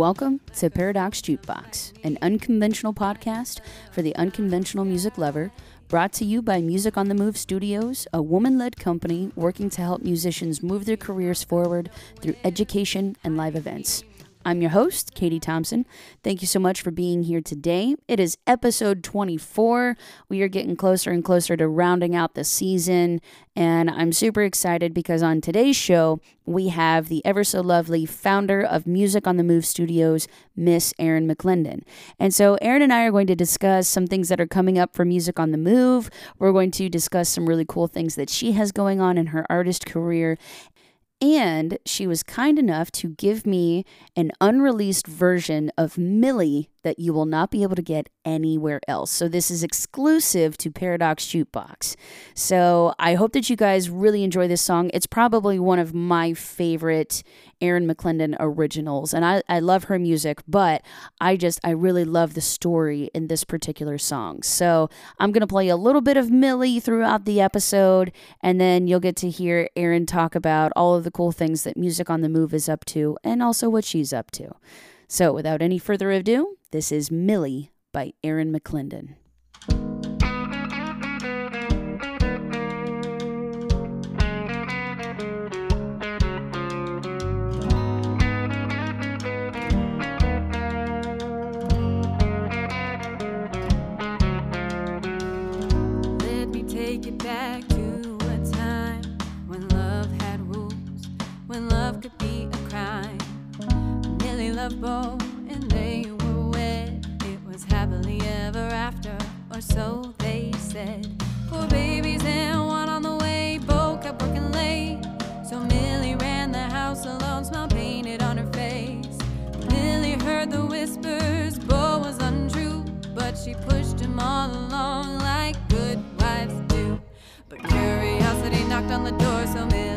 Welcome to Paradox Jukebox, an unconventional podcast for the unconventional music lover, brought to you by Music on the Move Studios, a woman led company working to help musicians move their careers forward through education and live events. I'm your host, Katie Thompson. Thank you so much for being here today. It is episode 24. We are getting closer and closer to rounding out the season, and I'm super excited because on today's show, we have the ever so lovely founder of Music on the Move Studios, Miss Erin McClendon. And so, Erin and I are going to discuss some things that are coming up for Music on the Move. We're going to discuss some really cool things that she has going on in her artist career. And she was kind enough to give me an unreleased version of Millie that you will not be able to get anywhere else. So this is exclusive to Paradox Jukebox. So I hope that you guys really enjoy this song. It's probably one of my favorite Erin McClendon originals. And I, I love her music, but I just, I really love the story in this particular song. So I'm to play a little bit of Millie throughout the episode, and then you'll get to hear Erin talk about all of the cool things that Music on the Move is up to and also what she's up to. So without any further ado, this is Millie by Erin McClendon. Let so they said. Poor babies and one on the way. Bo kept working late, so Millie ran the house alone, smile painted on her face. Millie heard the whispers, Bo was untrue, but she pushed him all along like good wives do. But curiosity knocked on the door, so Millie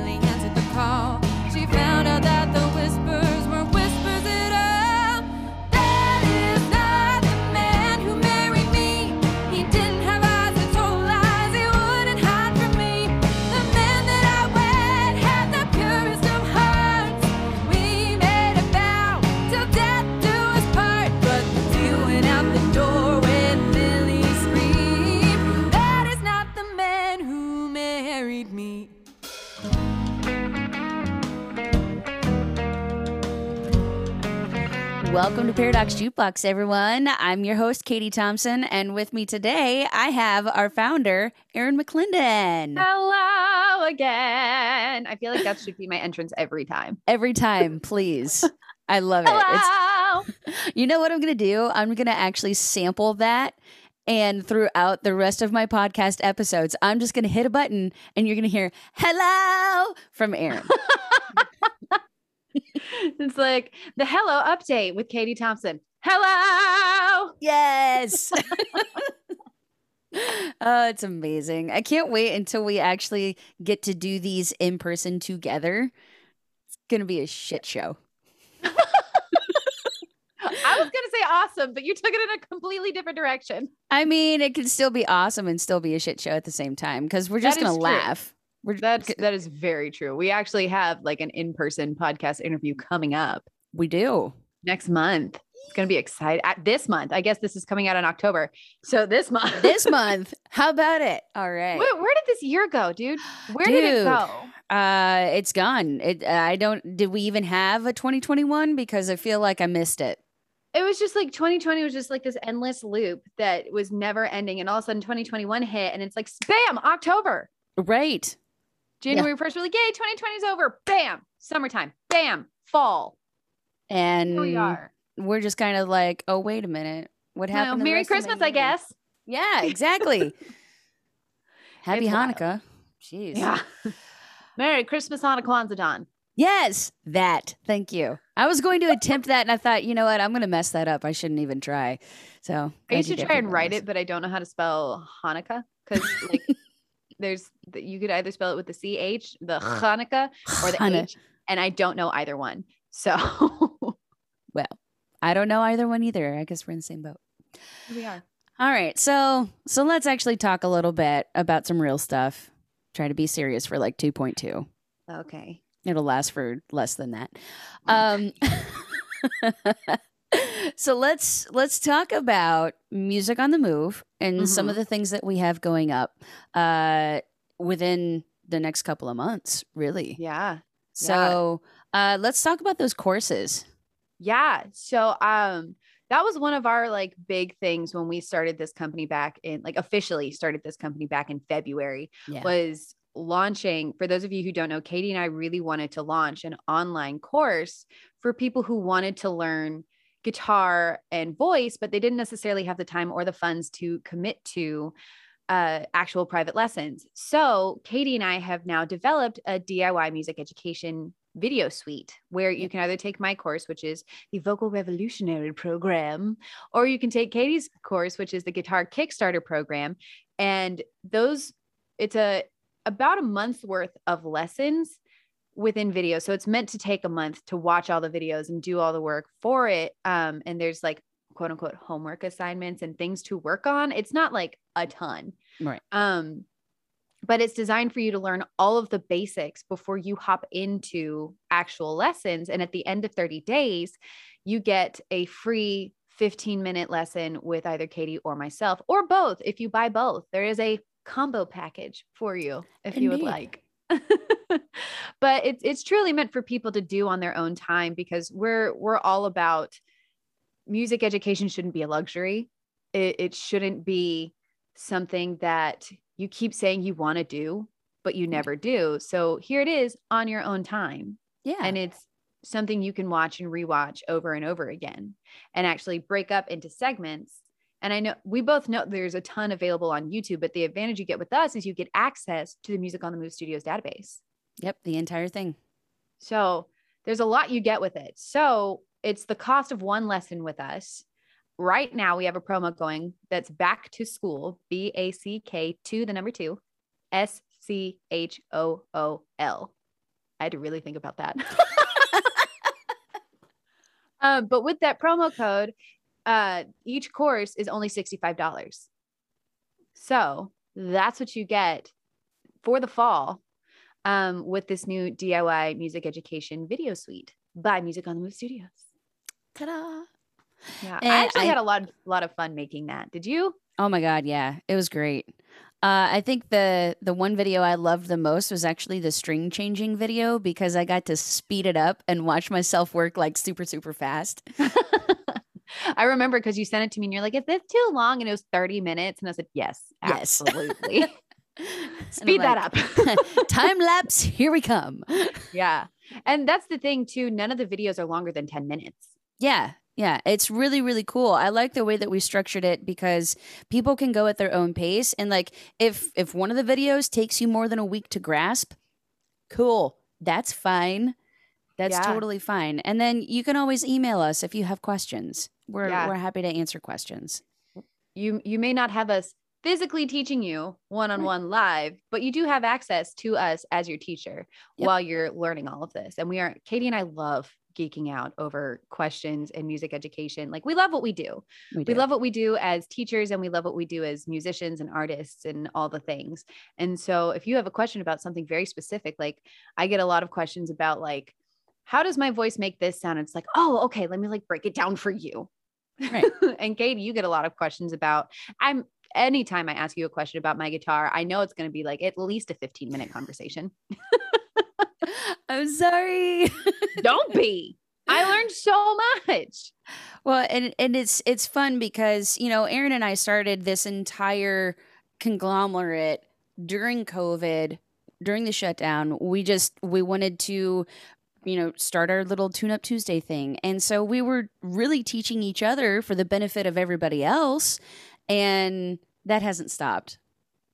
Welcome to Paradox Jukebox, everyone. I'm your host, Katie Thompson, and with me today, I have our founder, Erin McClendon. Hello again. I feel like that should be my entrance every time. Every time, please. I love it. Hello. It's, you know what I'm going to do? I'm going to actually sample that. And throughout the rest of my podcast episodes, I'm just going to hit a button and you're going to hear hello from Erin. it's like the hello update with Katie Thompson. Hello. yes. oh, it's amazing. I can't wait until we actually get to do these in person together. It's going to be a shit show. I was gonna say awesome, but you took it in a completely different direction. I mean, it can still be awesome and still be a shit show at the same time because we're just going to laugh. We're That's that is very true. We actually have like an in-person podcast interview coming up we do. next month. It's gonna be exciting. At this month, I guess this is coming out in October. So this month, This month. How about it? All right. Where, where did this year go, dude? Where did it go? Uh, it's gone. It. I don't. Did we even have a 2021? Because I feel like I missed it. it was just like 2020 was just like this endless loop that was never ending and all of a sudden 2021 hit and it's like bam october Right. January 1st we're like yay 2020 is over bam summertime bam fall And here we are we're just kind of like, oh, wait a minute. What happened? the merry rest of my christmas i guess Yeah, exactly. Happy It's wild. Hanukkah. Jeez. yeah merry christmas a kwanzaa dawn Yes, that. Thank you. I was going to attempt that, and I thought, you know what? I'm going to mess that up. I shouldn't even try. So i used to try and write it but i don't know how to spell hanukkah because like there's you could either spell it with the ch the hanukkah or the Hana- h and i don't know either one so Well, I don't know either one either. I guess we're in the same boat. here we are All right, so so let's actually talk a little bit about some real stuff. Try to be serious for like 2.2. okay It'll last for less than that. Um, so let's let's talk about music on the move and some Mhm. of the things that we have going up uh, within the next couple of months. Really. Yeah. So uh, let's talk about those courses. Yeah. So um that was one of our like big things when we started this company back in like officially started this company back in February Yeah. was launching for those of you who don't know Katie and I really wanted to launch an online course for people who wanted to learn guitar and voice but they didn't necessarily have the time or the funds to commit to uh, actual private lessons. So Katie and I have now developed a DIY music education video suite where you can either take my course, which is the Vocal Revolutionary program, or you can take Katie's course, which is the Guitar Kickstarter program. And those, it's a about a month's worth of lessons within video. So it's meant to take a month to watch all the videos and do all the work for it. Um, and there's like quote unquote homework assignments and things to work on. It's not like a ton. Right. Um, but it's designed for you to learn all of the basics before you hop into actual lessons. And at the end of 30 days, you get a free 15 minute lesson with either Katie or myself, or both. If you buy both, there is a combo package for you if you would like. but it's it's truly meant for people to do on their own time because we're we're all about music education shouldn't be a luxury. It, it shouldn't be something that you keep saying you want to do, but you never do. So here it is on your own time. Yeah. And it's something you can watch and rewatch over and over again and actually break up into segments. And I know we both know there's a ton available on YouTube, but the advantage you get with us is you get access to the Music on the Move Studios database. Yep. The entire thing. So there's a lot you get with it. So it's the cost of one lesson with us. Right now, we have a promo going that's back to school, B A C K to the number two, S C H O O L. I had to really think about that. um, but with that promo code, uh, each course is only $65. So that's what you get for the fall um, with this new DIY music education video suite by Music on the Move Studios. Ta-da. Yeah, And I actually I- had a lot, lot of fun making that. Did you? Oh my god, yeah, it was great. Uh, I think the the one video I loved the most was actually the string changing video because I got to speed it up and watch myself work like super super fast. I remember because you sent it to me and you're like, "Is this too long?" And it was 30 minutes, and I said, "Yes, Yes. absolutely." Speed that like, up. Time lapse, here we come. yeah, and that's the thing too. None of the videos are longer than 10 minutes. Yeah, yeah, it's really really cool. I like the way that we structured it because people can go at their own pace and like if if one of the videos takes you more than a week to grasp, cool. That's fine. That's Yeah. totally fine. And then you can always email us if you have questions. We're Yeah. we're happy to answer questions. You you may not have us physically teaching you one on one live, but you do have access to us as your teacher Yep. while you're learning all of this. And we are Katie and I love geeking out over questions and music education. Like we love what we do. We, we love what we do as teachers and we love what we do as musicians and artists and all the things. And so if you have a question about something very specific, like I get a lot of questions about like, how does my voice make this sound? It's like, oh, okay, let me like break it down for you. Right. and Katie, you get a lot of questions about I'm anytime I ask you a question about my guitar, I know it's going to be like at least a 15 minute conversation. I'm sorry. Don't be. I learned so much. Well, and and it's it's fun because you know Erin and I started this entire conglomerate during COVID, during the shutdown. We just we wanted to, you know, start our little Tune Up Tuesday thing, and so we were really teaching each other for the benefit of everybody else, and that hasn't stopped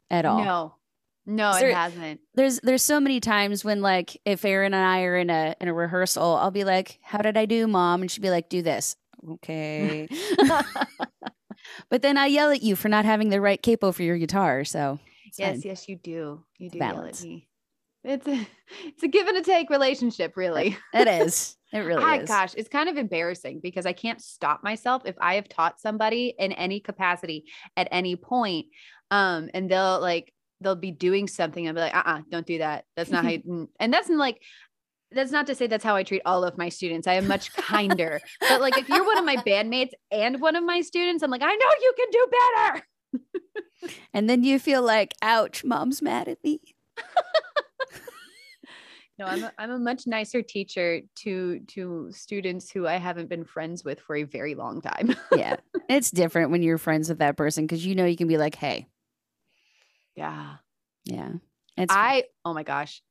at all. No, no, Is there- it hasn't. There's there's so many times when like if Erin and I are in a in a rehearsal, I'll be like, "How did I do, mom?" and she'd be like, "Do this." Okay. But then I yell at you for not having the right capo for your guitar. So yes, fine. yes, you do. You do yell at me. It's a it's a give and a take relationship, really. it is. It really Ah, is. gosh, it's kind of embarrassing because I can't stop myself if I have taught somebody in any capacity at any point, um, and they'll like they'll be doing something and be like, uh, uh-uh, don't do that. That's not how. You, mm." and that's like, that's not to say that's how I treat all of my students. I am much kinder. but like if you're one of my bandmates and one of my students, I'm like, I know you can do better. And then you feel like, ouch, mom's mad at me. No, I'm a, I'm a much nicer teacher to to students who I haven't been friends with for a very long time. Yeah. it's different when you're friends with that person because you know you can be like, hey, yeah. yeah. It's I oh my gosh.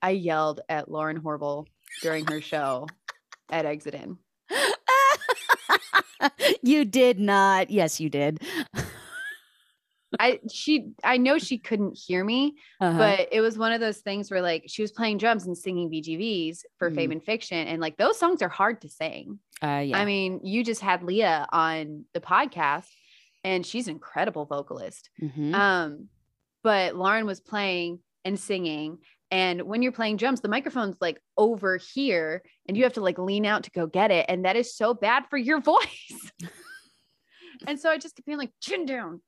I yelled at Lauren Horrible during her show at Exit In. you did not. Yes, you did. I she I know she couldn't hear me, Uh-huh. but it was one of those things where like she was playing drums and singing BGVs for Mm. Fame and Fiction and like those songs are hard to sing. uh, yeah. I mean, you just had Leah on the podcast and she's an incredible vocalist. Mhm. Um, but Lauren was playing and singing. And when you're playing drums, the microphone's like over here and you have to like lean out to go get it. And that is so bad for your voice. and so I just kept being like, chin down.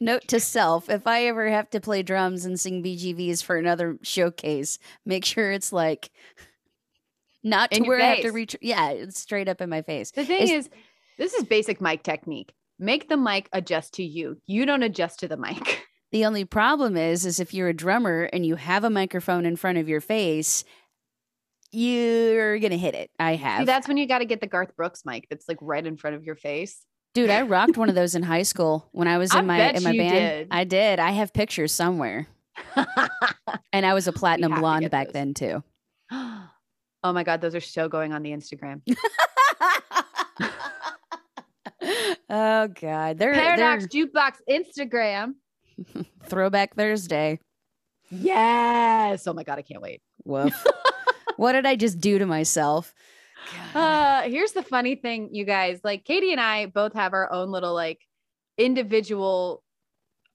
Note to self: If I ever have to play drums and sing BGVs for another showcase, make sure it's like not to where I have to reach. Yeah, it's straight up in my face. The thing It's- is, this is basic mic technique. Make the mic adjust to you. You don't adjust to the mic. The only problem is, is if you're a drummer and you have a microphone in front of your face, you're gonna hit it. I have. See, that's when you got to get the Garth Brooks mic that's like right in front of your face. Dude, I rocked one of those in high school when I was I in my in my band. did. I did. I have pictures somewhere. And I was a platinum blonde back those. then too. oh my God, those are so going on the Instagram. oh god. They're, Paradox Jukebox Instagram. throwback Thursday. Yes. Oh my God, I can't wait. Woof. What did I just do to myself? Uh, here's the funny thing, you guys. Like Katie and I both have our own little like individual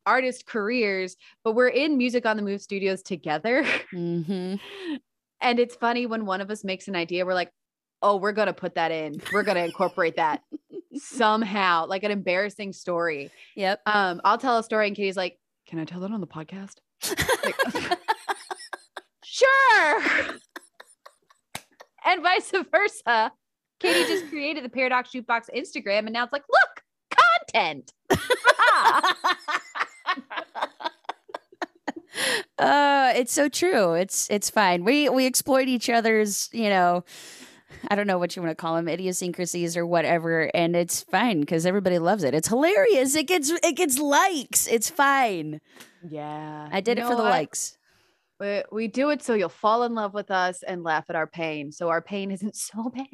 artist careers, but we're in Music on the Move studios together. hmm And it's funny when one of us makes an idea, we're like, oh, we're going to put that in. We're going to incorporate that somehow, like an embarrassing story. Yep. Um, I'll tell a story, and Katie's like, can I tell that on the podcast? Like, sure. And vice versa. Katie just created the Paradox Jukebox Instagram, and now it's like, look, content. uh it's so true it's it's fine we we exploit each other's you know i don't know what you want to call them idiosyncrasies or whatever and it's fine because everybody loves it it's hilarious it gets it gets likes it's fine yeah. i did You it for the what? likes We, we do it so you'll fall in love with us and laugh at our pain. So our pain isn't so bad.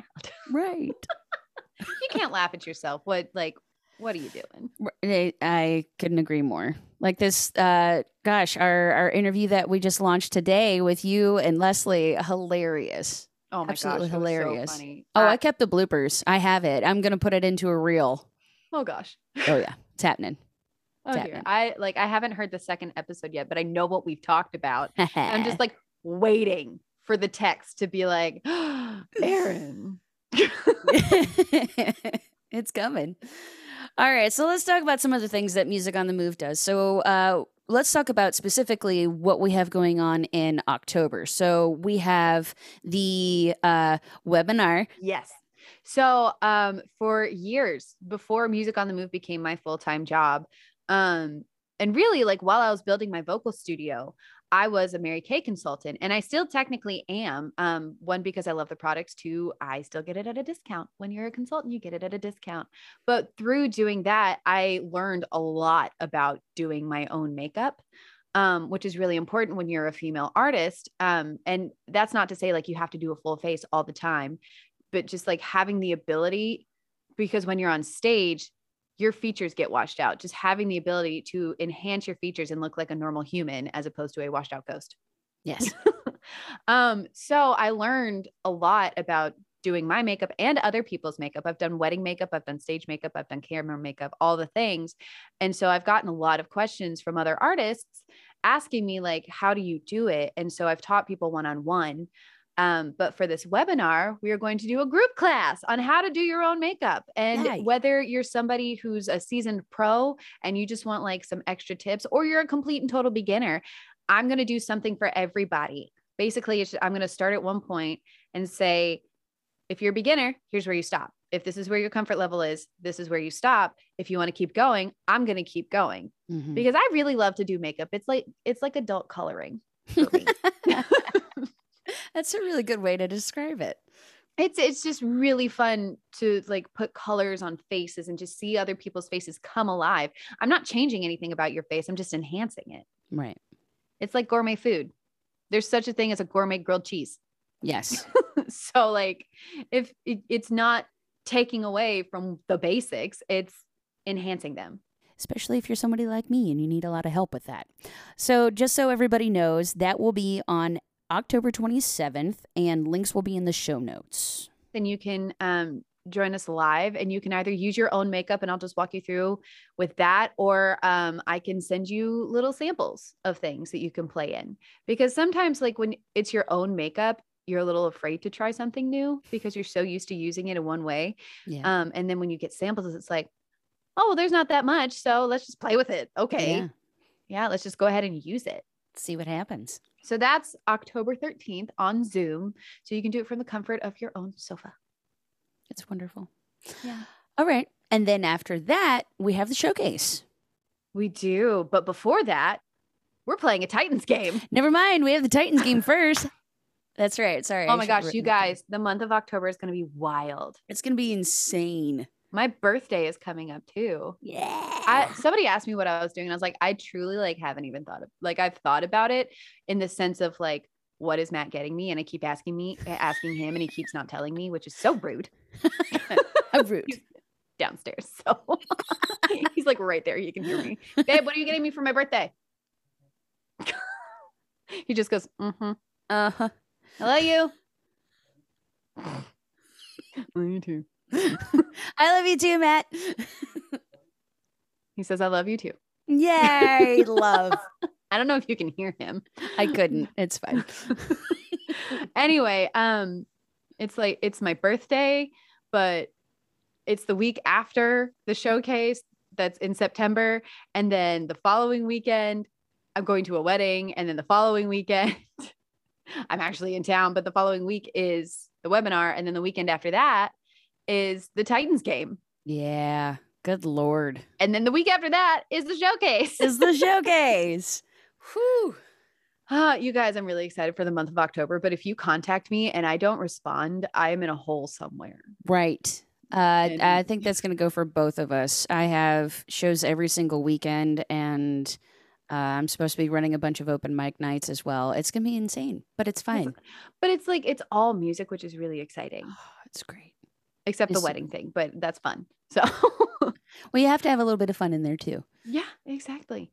right you can't laugh at yourself. What like what are you doing? I, I couldn't agree more like this uh gosh our our interview that we just launched today with you and leslie hilarious Oh my Absolutely gosh, so hilarious. funny. oh I- i kept the bloopers i have it i'm gonna put it into a reel oh gosh. oh yeah it's happening Oh dear. I like I haven't heard the second episode yet, but I know what we've talked about. I'm just like waiting for the text to be like, Erin. it's coming. All right, so let's talk about some of the things that Music on the Move does. So, uh, let's talk about specifically what we have going on in October. So, we have the uh, webinar. Yes. So um for years before Music on the Move became my full-time job, um, and really like while I was building my vocal studio, I was a Mary Kay consultant and I still technically am. Um, one, because I love the products, two, I still get it at a discount. When you're a consultant, you get it at a discount. But through doing that, I learned a lot about doing my own makeup. Um, which is really important when you're a female artist. Um, and that's not to say like you have to do a full face all the time but just like having the ability because when you're on stage your features get washed out just having the ability to enhance your features and look like a normal human as opposed to a washed out ghost. Yes. um so i learned a lot about doing my makeup and other people's makeup. I've done wedding makeup i've done stage makeup i've done camera makeup all the things. And so i've gotten a lot of questions from other artists asking me like how do you do it? And so i've taught people one on one um, but for this webinar, we are going to do a group class on how to do your own makeup. And Nice. whether you're somebody who's a seasoned pro and you just want like some extra tips, or you're a complete and total beginner, I'm going to do something for everybody. Basically, it's, I'm going to start at one point and say, if you're a beginner, here's where you stop. If this is where your comfort level is, this is where you stop. If you want to keep going, I'm going to keep going Mhm. because I really love to do makeup. It's like it's like adult coloring for me. That's a really good way to describe it. it's it's just really fun to like put colors on faces and just see other people's faces come alive. I'm not changing anything about your face. I'm just enhancing it. Right. It's like gourmet food. There's such a thing as a gourmet grilled cheese. Yes. so like if it, it's not taking away from the basics, it's enhancing them. especially if you're somebody like me and you need a lot of help with that. So, just so everybody knows, that will be on October 27th, and links will be in the show notes. Then you can um join us live and you can either use your own makeup and I'll just walk you through with that or um I can send you little samples of things that you can play in because sometimes like when it's your own makeup you're a little afraid to try something new because you're so used to using it in one way Yeah. um and then when you get samples it's like oh well there's not that much so let's just play with it okay Yeah. yeah let's just go ahead and use it See what happens. So that's October 13th on Zoom so you can do it from the comfort of your own sofa It's wonderful. yeah All right. And then after that, we have the showcase. We do. But before that, we're playing a Titans game. Never mind. We have the Titans game first. That's right. Sorry. Oh my gosh, you written that down. guys, the month of October is going to be wild. It's going to be insane. My birthday is coming up too. Yeah. I somebody asked me what I was doing and I was like I truly like haven't even thought of like I've thought about it in the sense of like what is Matt getting me and I keep asking me asking him and he keeps not telling me which is so rude How rude. downstairs. So he's like right there you can hear me. Babe, what are you getting me for my birthday? he just goes, "Mhm. Uh huh. I love you." love you too. I love you too, Matt. He says, I love you too. Yay, love. I don't know if you can hear him. I couldn't. It's fine. anyway, um, it's like it's my birthday, but it's the week after the showcase that's in September. And then the following weekend, I'm going to a wedding. And then the following weekend, I'm actually in town, but the following week is the webinar. And then the weekend after that is the Titans game. Yeah. Good Lord. And then the week after that is the showcase. Is the showcase. Whew. Ah, you guys, I'm really excited for the month of October. But if you contact me and I don't respond, I am in a hole somewhere. Right. Uh, And- I think that's going to go for both of us. I have shows every single weekend, and uh, I'm supposed to be running a bunch of open mic nights as well. It's going to be insane, but it's fine. But it's like it's all music, which is really exciting, it's great. Except the wedding thing. But that's fun. So Well, you have to have a little bit of fun in there too. yeah, exactly.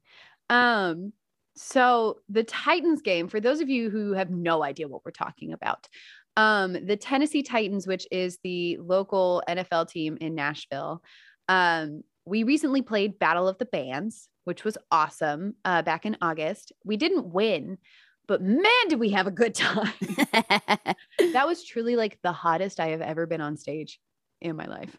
Um, so the Titans game, for those of you who have no idea what we're talking about, um, the Tennessee Titans, which is the local NFL team in Nashville, um, we recently played Battle of the Bands, which was awesome uh, back in August. We didn't win, but man, did we have a good time. that was truly like the hottest I have ever been on stage in my life.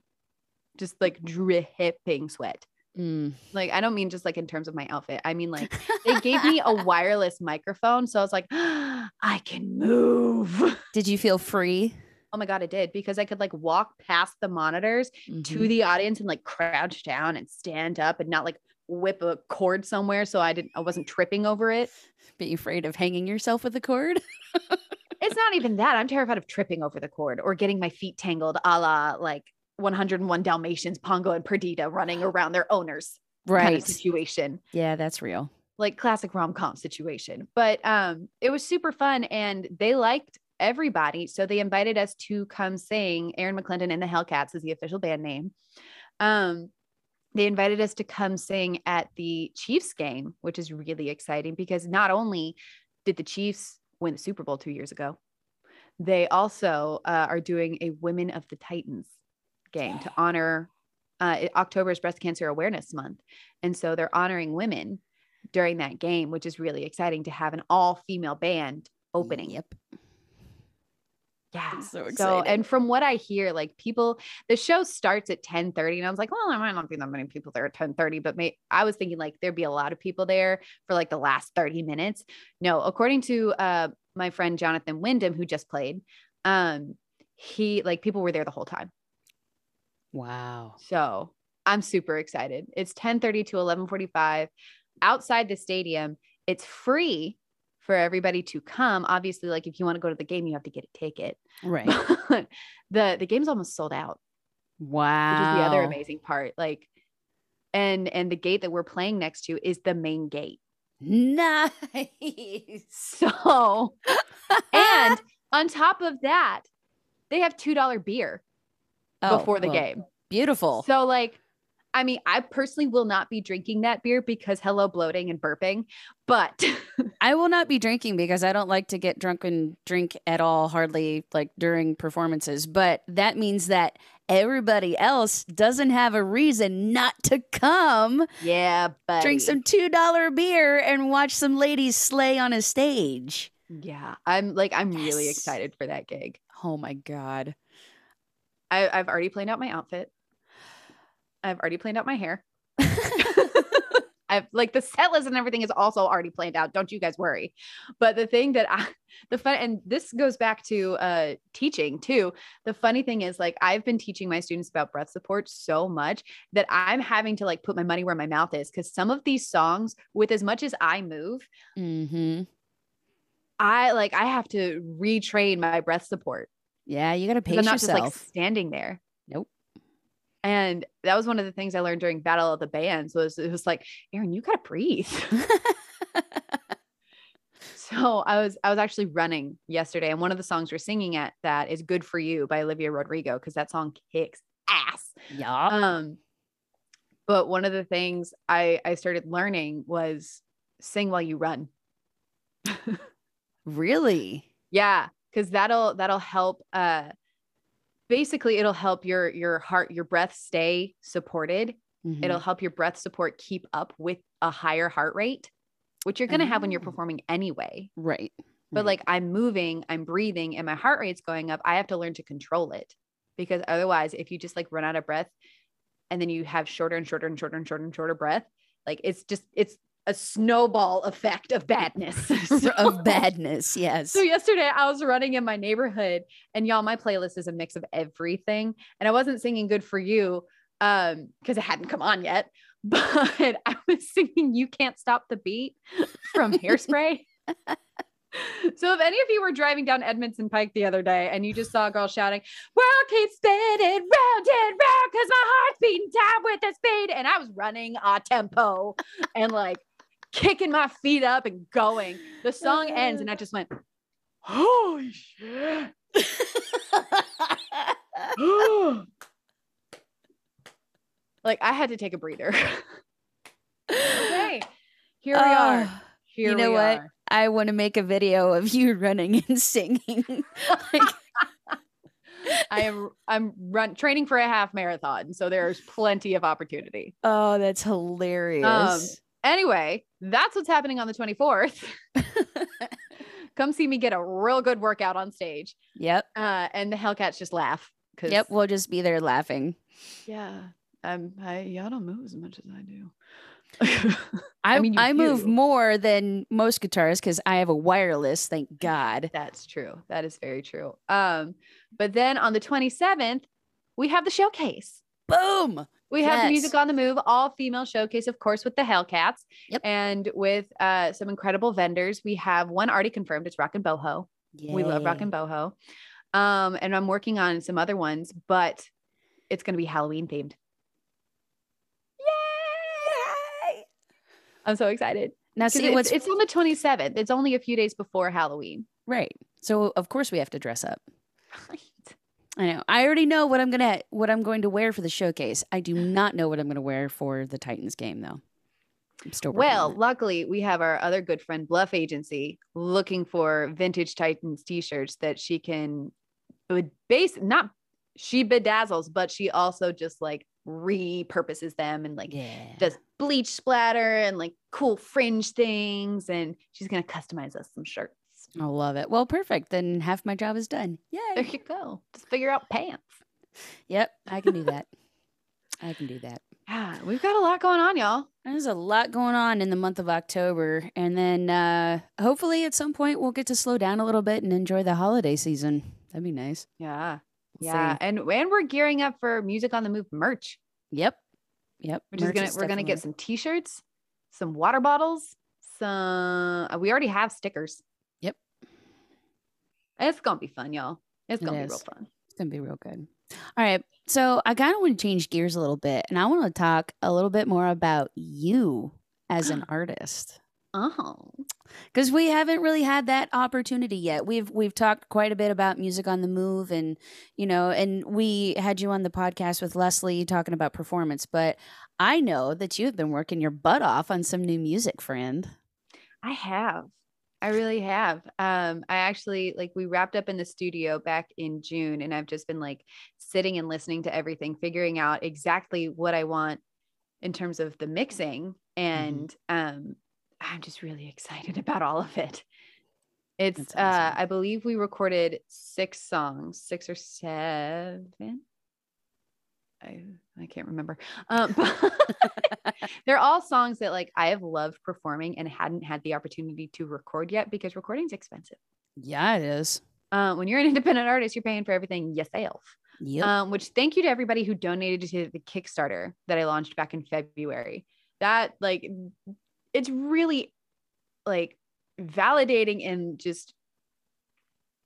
Just like dripping sweat. Mm. Like, I don't mean just like in terms of my outfit. I mean, like, they gave me a wireless microphone. So I was like, I can move. Did you feel free? Oh my God, I did because I could like walk past the monitors Mhm. to the audience and like crouch down and stand up and not like whip a cord somewhere. So I didn't, I wasn't tripping over it. Be afraid of hanging yourself with a cord? It's not even that. I'm terrified of tripping over the cord or getting my feet tangled a la like 101 Dalmatians, Pongo and Perdita running around their owners kind Right. of situation. Yeah, that's real. like classic rom-com situation but um it was super fun and they liked everybody so they invited us to come sing erin mcclendon and the hellcats is the official band name um they invited us to come sing at the chiefs game which is really exciting because not only did the chiefs win the super bowl two years ago they also uh, are doing a women of the titans game to honor uh, breast cancer awareness month and so they're honoring women during that game, which is really exciting to have an all female band opening. Yep. Yeah. So So, and from what I hear, like people, the show starts at 10 30. And I was like, well, there might not be that many people there at 10 30, but may, I was thinking like there'd be a lot of people there for like the last 30 minutes. No, according to uh, my friend Jonathan Wyndham, who just played, um, he like people were there the whole time. Wow. So I'm super excited. It's 10 30 to 11 45 outside the stadium. It's free for everybody to come. Obviously, like if you want to go to the game, you have to get a ticket. Right. But the the game's almost sold out, Wow. which is the other amazing part. Like, and and the gate that we're playing next to is the main gate. Nice. So, and on top of that, they have two dollar beer Oh, before the well, game. Beautiful. So, like, I mean, I personally will not be drinking that beer because hello bloating and burping, but I will not be drinking because I don't like to get drunk and drink at all, hardly like during performances. But that means that everybody else doesn't have a reason not to come yeah, but drink some $2 beer and watch some ladies slay on a stage. Yeah, I'm like, I'm really excited for that gig. Oh my God. I, I've already planned out my outfit. I've already planned out my hair. I've like the set list and everything is also already planned out. Don't you guys worry. But the thing that I, the fun, and this goes back to uh, teaching too. The funny thing is, like, I've been teaching my students about breath support so much that I'm having to like put my money where my mouth is because some of these songs, with as much as I move, Mm-hmm. I like I have to retrain my breath support. Yeah, you got to pace I'm not just like yourself. standing there. Nope. And that was one of the things I learned during Battle of the Bands was it was like, Erin, you gotta breathe. so I was I was actually running yesterday, and one of the songs we're singing at that is "Good for You" by Olivia Rodrigo because that song kicks ass. yeah. Um, but one of the things I I started learning was sing while you run. really? Yeah, because that'll that'll help. Uh, basically, it'll help your your heart, your breath stay supported. Mhm. It'll help your breath support keep up with a higher heart rate, which you're gonna have when you're Oh. performing anyway. right. But right. like I'm moving, I'm breathing, and my heart rate's going up. I have to learn to control it because otherwise, if you just like run out of breath, and then you have shorter and shorter and shorter and shorter and shorter breath, like it's just it's a snowball effect of badness. So- of badness, yes. so yesterday I was running in my neighborhood and y'all my playlist is a mix of everything and I wasn't singing good for you um because it hadn't come on yet but I was singing you can't stop the beat from Hairspray. so if any of you were driving down Edmondson Pike the other day and you just saw a girl shouting world keeps spinning round and round cuz my heart's beating time with the speed and I was running a tempo and like kicking my feet up and going the song ends and I just went holy shit like I had to take a breather. okay, here we are. Ah, Here you know we what? are. I want to make a video of you running and singing. Like, I am I'm run training for a half marathon, so there's plenty of opportunity. oh, that's hilarious. Anyway, that's what's happening on the 24th. Come see me get a real good workout on stage. yep. Uh, and the Hellcats just laugh. Yep. We'll just be there laughing. yeah, um, I y'all don't move as much as I do. I, I, mean, you move more than most guitarists because I have a wireless, thank God. That's true. That is very true. Um, but then on the 27th, we have the showcase. Boom. We have Yes. Music on the Move, all female showcase, of course, with the Hellcats. Yep. And with uh, some incredible vendors. We have one already confirmed. It's Rock and Boho. We love Rock and Boho. Um, and I'm working on some other ones, but it's going to be Halloween themed. Yay! I'm so excited. Now, see it's, it's on the 27th. It's only a few days before Halloween. right. So, of course, we have to dress up. I know. I already know what I'm gonna what I'm going to wear for the showcase. I do not know what I'm going to wear for the Titans game, though. I'm still Well, luckily, we have our other good friend, Bluff Agency, looking for vintage Titans t-shirts that she can would base not she bedazzles, but she also just like repurposes them and like yeah. does bleach splatter and like cool fringe things. And she's gonna customize us some shirts. I love it. Well, perfect. Then half my job is done. Yay. There you go. Just figure out pants. Yep, I can do that. I can do that. Yeah, we've got a lot going on, y'all. There's a lot going on in the month of October. And then uh, hopefully at some point we'll get to slow down a little bit and enjoy the holiday season. That'd be nice. Yeah. We'll yeah. see. And and we're gearing up for music on the move merch. Yep. Yep. Which is gonna we're gonna get some t-shirts, some water bottles, some uh, we already have stickers. Yep. It's gonna be fun, y'all. It's gonna be real fun. It's gonna be real good. All right. So I kind of want to change gears a little bit, and I want to talk a little bit more about you as an artist, uh-huh. Oh. because we haven't really had that opportunity yet. We've we've talked quite a bit about music on the move, and you know, and we had you on the podcast with Leslie talking about performance. But I know that you've been working your butt off on some new music, friend. I have. I really have. Um, I actually like we wrapped up in the studio back in June, and I've just been like sitting and listening to everything, figuring out exactly what I want in terms of the mixing. And um, I'm just really excited about all of it. It's That's uh. I believe we recorded six songs, six or seven. I I can't remember. Um, but they're all songs that like I have loved performing and hadn't had the opportunity to record yet because recording's expensive. yeah, it is. Uh, when you're an independent artist, you're paying for everything yourself. Yep. Um, which thank you to everybody who donated to the Kickstarter that I launched back in February. That like it's really like validating and just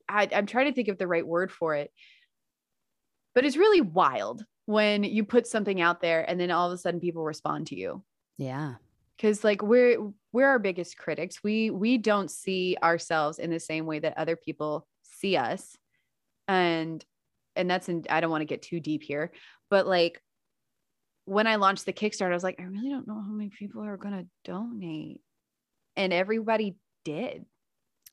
I, I'm trying to think of the right word for it. But it's really wild when you put something out there and then all of a sudden people respond to you. Yeah. because like we're we're our biggest critics. We we don't see ourselves in the same way that other people see us. And and that's in i don't want to get too deep here but like when i launched the kickstarter i was like i really don't know how many people are going to donate. And everybody did.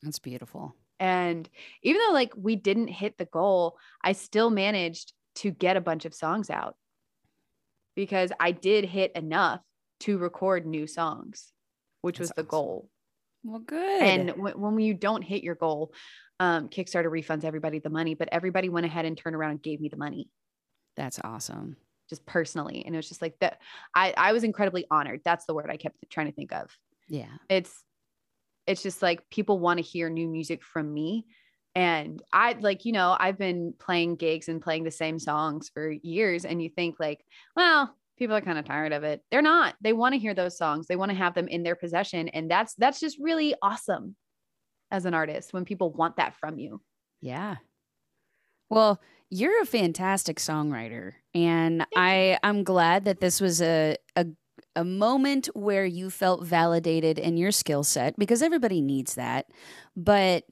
That's beautiful. and even though like we didn't hit the goal, I still managed to get a bunch of songs out because I did hit enough to record new songs, which was the awesome. goal. Well, good. And w- when you don't hit your goal, um, Kickstarter refunds everybody the money, but everybody went ahead and turned around and gave me the money that's awesome. just personally. And it was just like that. I, I was incredibly honored. That's the word I kept trying to think of. Yeah. it's it's just like people want to hear new music from me and i like you know i've been playing gigs and playing the same songs for years and you think like well people are kind of tired of it they're not they want to hear those songs they want to have them in their possession and that's that's just really awesome as an artist when people want that from you Yeah. Well, you're a fantastic songwriter, and. I I'm glad that this was a a a moment where you felt validated in your skill set because everybody needs that. But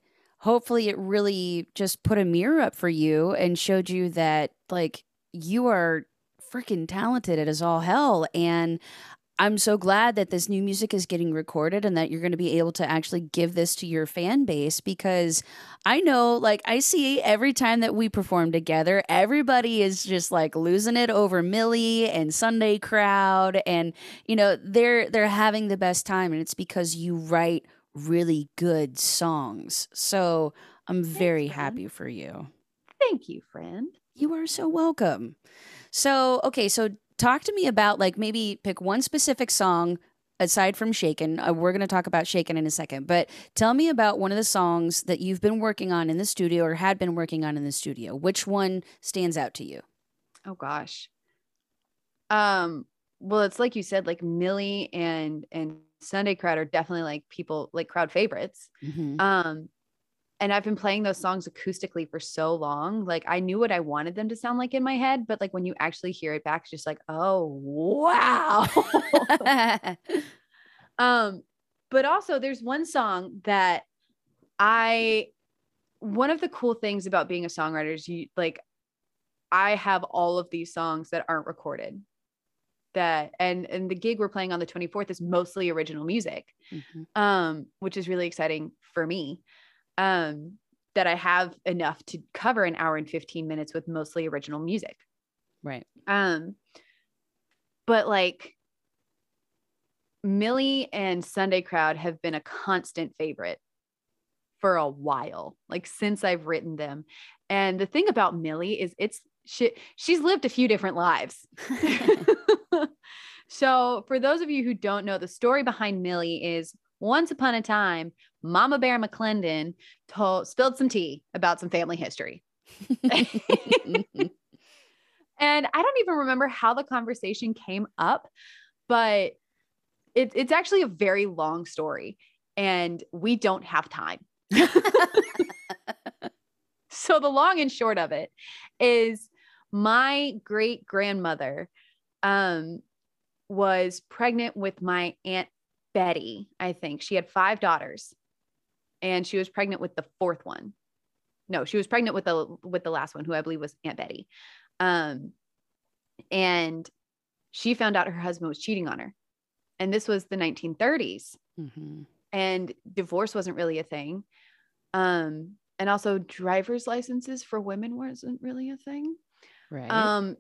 hopefully it really just put a mirror up for you and showed you that like you are freaking talented it is all hell. And I'm so glad that this new music is getting recorded and that you're going to be able to actually give this to your fan base because I know, like, I see every time that we perform together, everybody is just like losing it over Millie and Sunday Crowd, and you know they're they're having the best time, and it's because you write really good songs. So I'm very friend. happy for you. thank you friend You are so welcome. So, okay, so talk to me about like maybe pick one specific song aside from Shaken. Uh, we're going to talk about Shaken in a second, but tell me about one of the songs that you've been working on in the studio or had been working on in the studio. Which one stands out to you? oh gosh um well it's like you said like millie and and sunday crowd are definitely like people like crowd favorites. Mm-hmm. um and i've been playing those songs acoustically for so long like i knew what i wanted them to sound like in my head but like when you actually hear it back it's just like oh wow. Um but also there's one song that i one of the cool things about being a songwriter is you like i have all of these songs that aren't recorded that and and the gig we're playing on the 24th is mostly original music Mhm. um which is really exciting for me um that i have enough to cover an hour and 15 minutes with mostly original music Right. um but like millie and sunday crowd have been a constant favorite for a while, like since I've written them. And the thing about Millie is it's she she's lived a few different lives. so for those of you who don't know, the story behind Millie is once upon a time, Mama Bear McClendon told spilled some tea about some family history. and I don't even remember how the conversation came up, but it, it's actually a very long story and we don't have time. so the long and short of it is my great grandmother um, was pregnant with my aunt Betty, I think. She had five daughters and she was pregnant with the fourth one. No, she was pregnant with the with the last one who I believe was Aunt Betty. Um, and she found out her husband was cheating on her. And this was the 1930s. Mm-hmm. And divorce wasn't really a thing. Um, and also driver's licenses for women wasn't really a thing. Right. Um,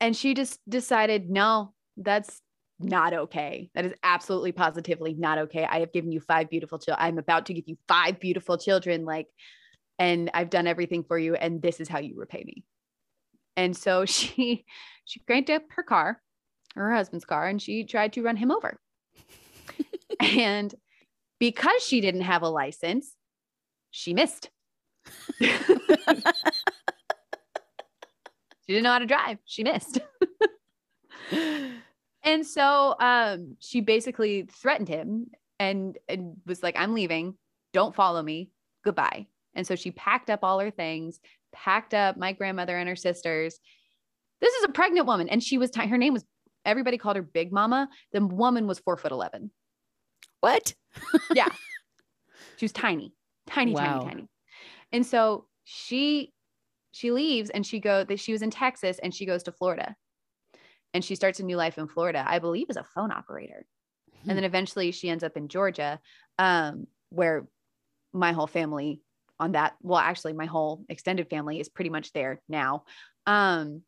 and she just decided, no, that's not okay. That is absolutely positively not okay. I have given you five beautiful children. I'm about to give you five beautiful children. Like, and I've done everything for you. And this is how you repay me. And so she she cranked up her car, her husband's car, and she tried to run him over. and because she didn't have a license, she missed. she didn't know how to drive. She missed. and so um, she basically threatened him and, and was like, I'm leaving. Don't follow me. Goodbye. And so she packed up all her things, packed up my grandmother and her sisters. This is a pregnant woman, and she was t- her name was everybody called her Big Mama. The woman was four foot eleven. What? yeah, she was tiny, tiny, wow. tiny, tiny. And so she she leaves and she go that she was in Texas and she goes to Florida, and she starts a new life in Florida. I believe as a phone operator, hmm. and then eventually she ends up in Georgia, um, where my whole family on that. Well, actually, my whole extended family is pretty much there now. Um,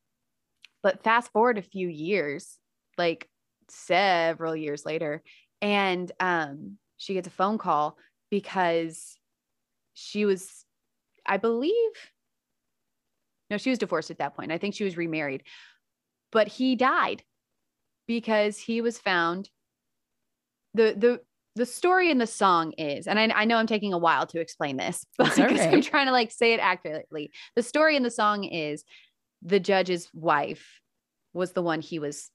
but fast forward a few years, like several years later, and um, she gets a phone call because she was, I believe, no, she was divorced at that point. I think she was remarried, but he died because he was found. The the the story in the song is, and I, I, know I'm taking a while to explain this, but right. I'm trying to like say it accurately. The story in the song is the judge's wife was the one he was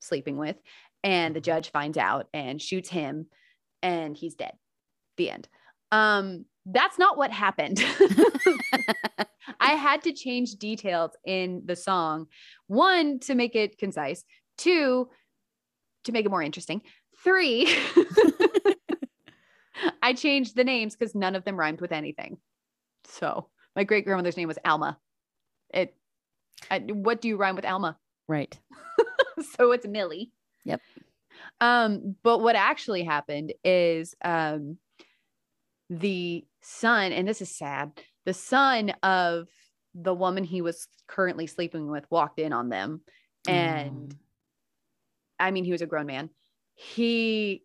sleeping with, and the judge finds out and shoots him, and he's dead. The end. Um, that's not what happened. I had to change details in the song. One, to make it concise. Two, to make it more interesting. Three, I changed the names because none of them rhymed with anything. So my great grandmother's name was Alma. It, I, what do you rhyme with Alma? Right. so it's Millie. Yep. Um, but what actually happened is um, the son, and this is sad, the son of the woman he was currently sleeping with walked in on them. And mm. I mean, he was a grown man. He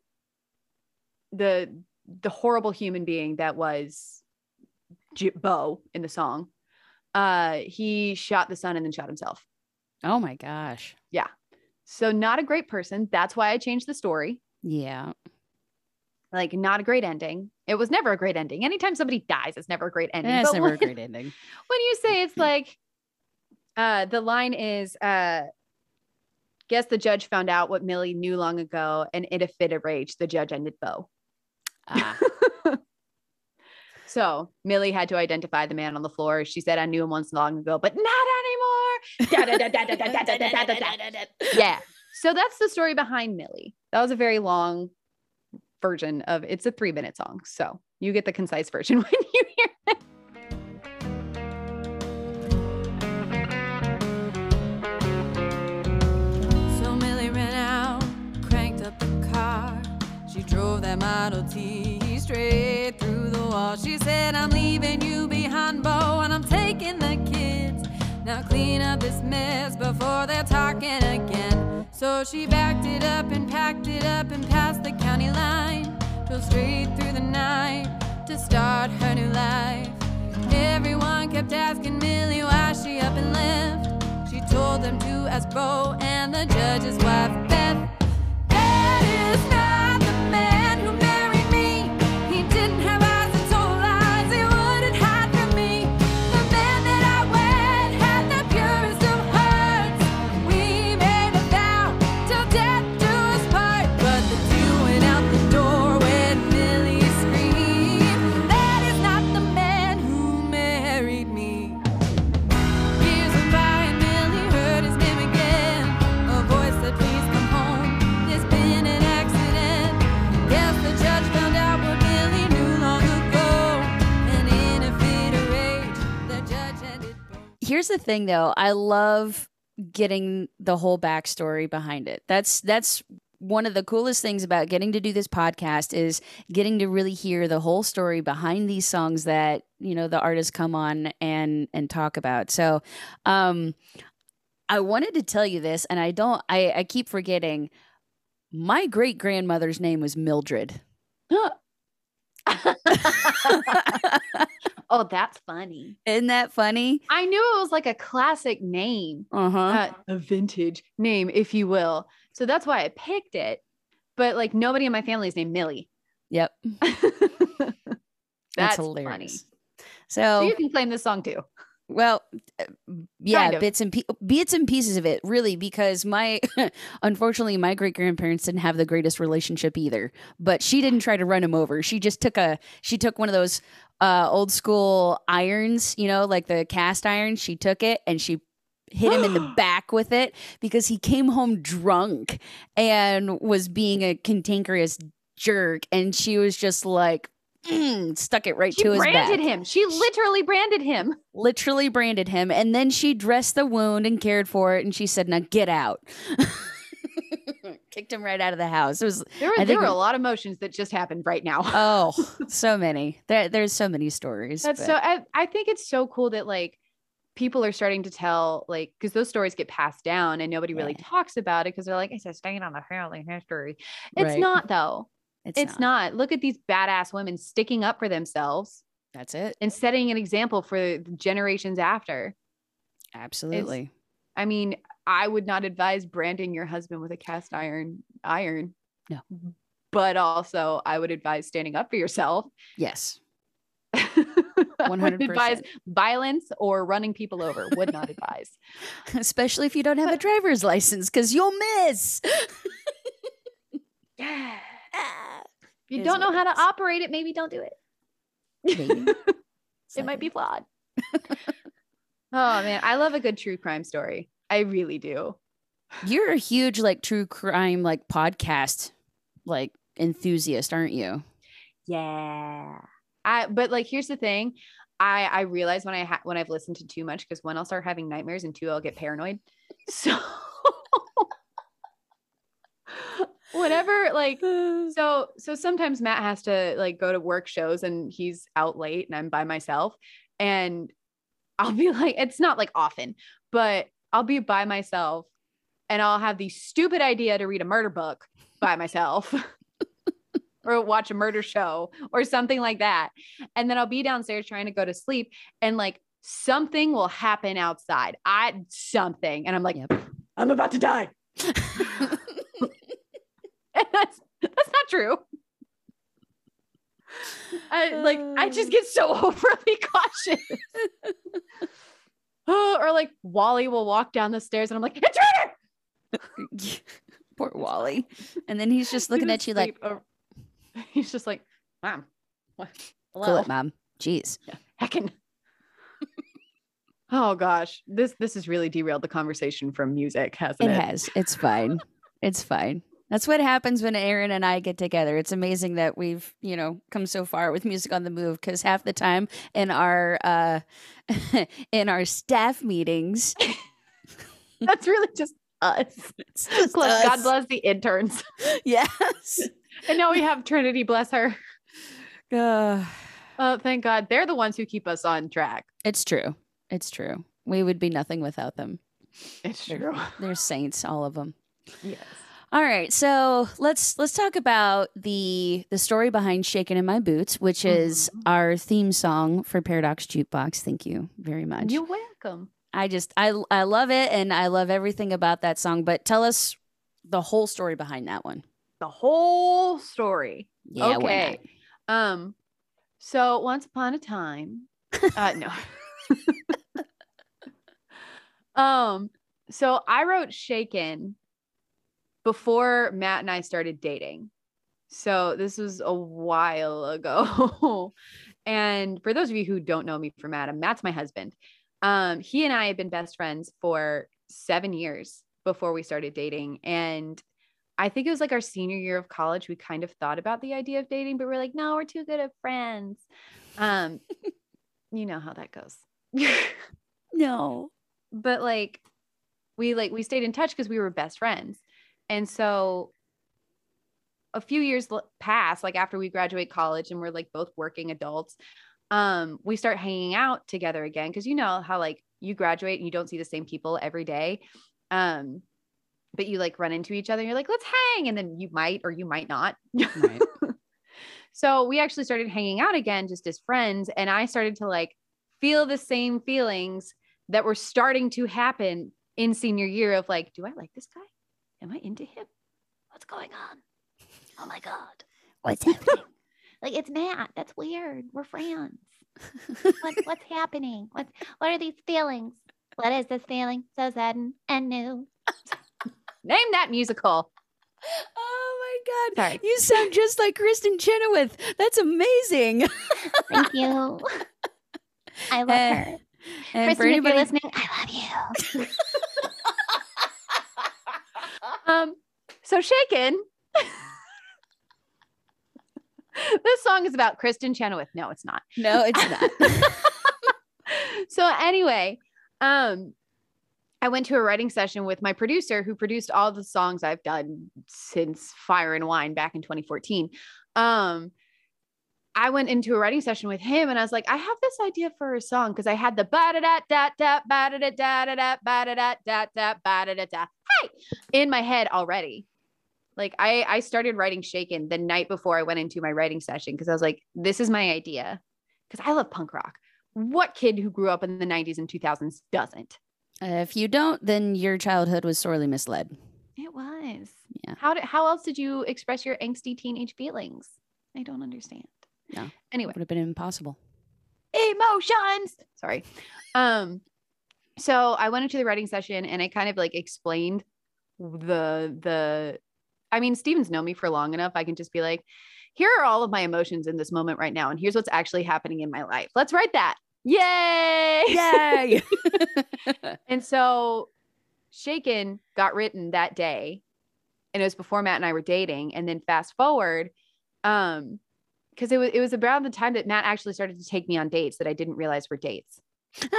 the the horrible human being that was J- Bo in the song uh he shot the son and then shot himself. Oh my gosh. Yeah. So not a great person. That's why i changed the story. Yeah like not a great ending it was never a great ending anytime somebody dies it's never a great ending it's never when, a great ending when you say it's like uh the line is uh Guess the judge found out what Millie knew long ago, and in a fit of rage, the judge ended Bo. Ah. so Millie had to identify the man on the floor. She said, I knew him once long ago, but not anymore. yeah. So that's the story behind Millie. That was a very long version of it's a three minute song. So you get the concise version when you hear it. So Millie ran out, cranked up the car. She drove that Model T straight through the wall. She said, I'm leaving you behind, Bo, and I'm taking the. Now clean up this mess before they're talking again. So she backed it up and packed it up and passed the county line. Drove straight through the night to start her new life. Everyone kept asking Millie why she up and left. She told them to ask Bo and the judge's wife, Beth. That is not the thing though, I love getting the whole backstory behind it. That's that's one of the coolest things about getting to do this podcast is getting to really hear the whole story behind these songs that, you know, the artists come on and and talk about. So um I wanted to tell you this and I don't I, I keep forgetting my great grandmother's name was Mildred. oh, that's funny. Isn't that funny? I knew it was like a classic name, Uh-huh. uh, a vintage name, if you will. So that's why I picked it. But like nobody in my family is named Millie. yep. that's That's funny. hilarious. So So you can claim this song too. Well, uh, yeah, Kind of. bits and pe- bits and pieces of it, really, because my unfortunately my great grandparents didn't have the greatest relationship either. But she didn't try to run him over. She just took a she took one of those uh, old school irons, you know, like the cast iron. She took it and she hit him in the back with it because he came home drunk and was being a cantankerous jerk, and she was just like. stuck it right She to his back branded him. She literally branded him. literally branded him and then she dressed the wound and cared for it and she said now get out kicked him right out of the house it was There were, I there were a lot of emotions that just happened right now. oh so many there, there's so many stories That's but- so I, I think it's so cool that like people are starting to tell like because those stories get passed down and nobody really talks about it because they're like it's a stain on the family history. It's Right. not though. It's, It's, not. not. Look at these badass women sticking up for themselves that's it and setting an example for generations after. absolutely I mean, I would not advise branding your husband with a cast iron iron. No. But also I would advise standing up for yourself. yes I would advise 100%. violence or running people over. Would not advise. especially if you don't have a driver's license because you'll miss Yeah. Ah. If you don't know how to operate it, maybe don't do it. maybe. it might be flawed. oh man, I love a good true crime story. I really do. you're a huge like true crime like podcast like enthusiast aren't you Yeah. I but like here's the thing. I I realize when I ha- when I've listened to too much because one I'll start having nightmares and two I'll get paranoid. So whatever like so so sometimes Matt has to like go to work shows and he's out late and I'm by myself. And I'll be like it's not like often but I'll be by myself and I'll have the stupid idea to read a murder book by myself or watch a murder show or something like that. And then I'll be downstairs trying to go to sleep and like something will happen outside. I something. And I'm like Yep. I'm about to die that's that's not true. I like I just um. get so overly cautious. or like Wally will walk down the stairs and I'm like, intruder! Poor Wally. And then he's just looking He's at you like, or- he's just like, Mom, what? cool Hello. it, mom. Jeez. Heckin'. oh gosh, this this has really derailed the conversation from music, hasn't It it? has. It's fine. It's fine. That's what happens when Erin and I get together. It's amazing that we've, you know, come so far with music on the move because half the time in our uh in our staff meetings, That's really just us. just Plus, God bless the interns. Yes. And now we have Trinity, bless her. Uh, Oh, thank God. They're the ones who keep us on track. it's true. It's true. We would be nothing without them. It's They're- true. They're saints, all of them. Yes. All right, so let's let's talk about the the story behind "Shaking in My Boots," which is Mhm. our theme song for Paradox Jukebox. Thank you very much. You're welcome. I just I I love it and I love everything about that song. But tell us the whole story behind that one. The whole story. Yeah, okay. Um, so once upon a time, uh, no. um, so I wrote Shaken before Matt and I started dating. So this was a while ago. and for those of you who don't know me from Adam, Matt's my husband. Um, he and I have been best friends for seven years before we started dating. And I think it was like our senior year of college. We kind of thought about the idea of dating, but we're like, no, we're too good of friends. Um, you know how that goes. No. but like we like we stayed in touch because we were best friends. And so a few years pass, like after we graduate college and we're like both working adults, um, we start hanging out together again. Cause you know how like you graduate and you don't see the same people every day. Um, but you like run into each other and you're like, let's hang. And then you might or you might not. Right. so we actually started hanging out again just as friends. And I started to like feel the same feelings that were starting to happen in senior year of like, do I like this guy? Am I into him? What's going on? Oh my God. What's happening? Like it's Matt. That's weird. We're friends. What, what's happening? What What are these feelings? What is this feeling? So sudden and new. Name that musical. oh my god. Sorry. You sound just like Kristin Chenoweth. That's amazing. Thank you. I love Eh, her. And for Kristin, if you're listening, I love you. Um, so Shaken. this song is about Kristin Chenoweth. No, it's not. No, it's not. so anyway, um, I went to a writing session with my producer who produced all the songs I've done since Fire and Wine back in 2014. Um, I went into a writing session with him and I was like, I have this idea for a song because I had the ba da da da da ba da da da da da ba da da da da ba da da da hey in my head already. Like I I started writing Shaken the night before I went into my writing session because I was like, this is my idea because I love punk rock. What kid who grew up in the 90s and 2000s doesn't? Uh, if you don't, then your childhood was sorely misled. It was. Yeah. How did how else did you express your angsty teenage feelings? I don't understand. No. Anyway, Would have been impossible. emotions. Sorry. Um so I went into the writing session and I kind of like explained the the I mean Steven's known me for long enough. I can just be like, here are all of my emotions in this moment right now and here's what's actually happening in my life. Let's write that. Yay! Yay! And so Shaken got written that day. And it was before Matt and I were dating. And then fast forward, um, because it was it was around the time that Matt actually started to take me on dates that I didn't realize were dates.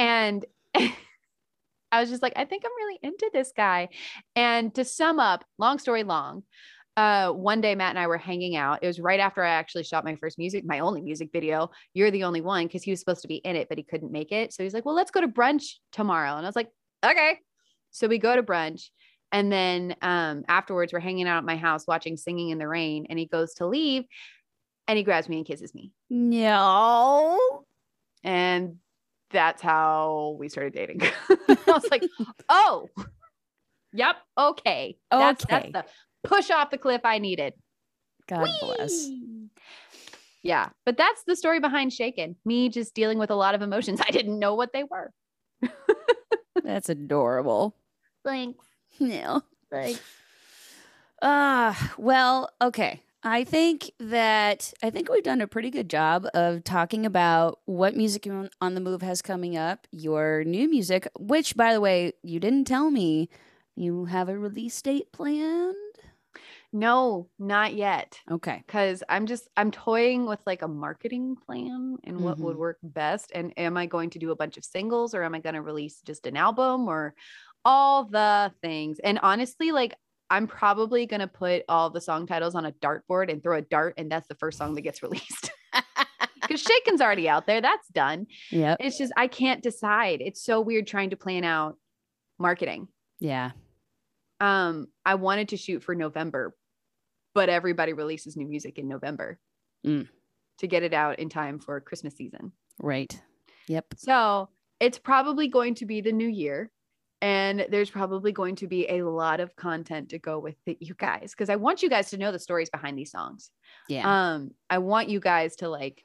And I was just like, I think I'm really into this guy. And to sum up, long story long, uh, one day Matt and I were hanging out. It was right after I actually shot my first music, my only music video. You're the only one because he was supposed to be in it, but he couldn't make it. So he's like, Well, let's go to brunch tomorrow. And I was like, Okay. So we go to brunch. And then um, afterwards, we're hanging out at my house watching Singing in the Rain. And he goes to leave and he grabs me and kisses me. no. And that's how we started dating. I was like, oh, yep, okay. That's, that's the push off the cliff I needed. God bless. Yeah. But that's the story behind Shaken. Me just dealing with a lot of emotions. I didn't know what they were. That's adorable. Thanks. Yeah. Thanks. Ah, well, okay. I think that I think we've done a pretty good job of talking about what music on on the move has coming up, your new music, which by the way, you didn't tell me you have a release date planned. No, not yet. Okay. Because I'm just I'm toying with like a marketing plan and what would Mhm. work best. And am I going to do a bunch of singles or am I going to release just an album or all the things? And honestly, like I'm probably going to put all the song titles on a dartboard and throw a dart, and that's the first song that gets released. Because Shaken's already out there. That's done. Yeah. It's just I can't decide. It's so weird trying to plan out marketing Yeah. Um, I wanted to shoot for November, but everybody releases new music in November Mm. to get it out in time for Christmas season. Right. Yep. So it's probably going to be the new year. And there's probably going to be a lot of content to go with it, you guys, because I want you guys to know the stories behind these songs. Yeah. Um, I want you guys to like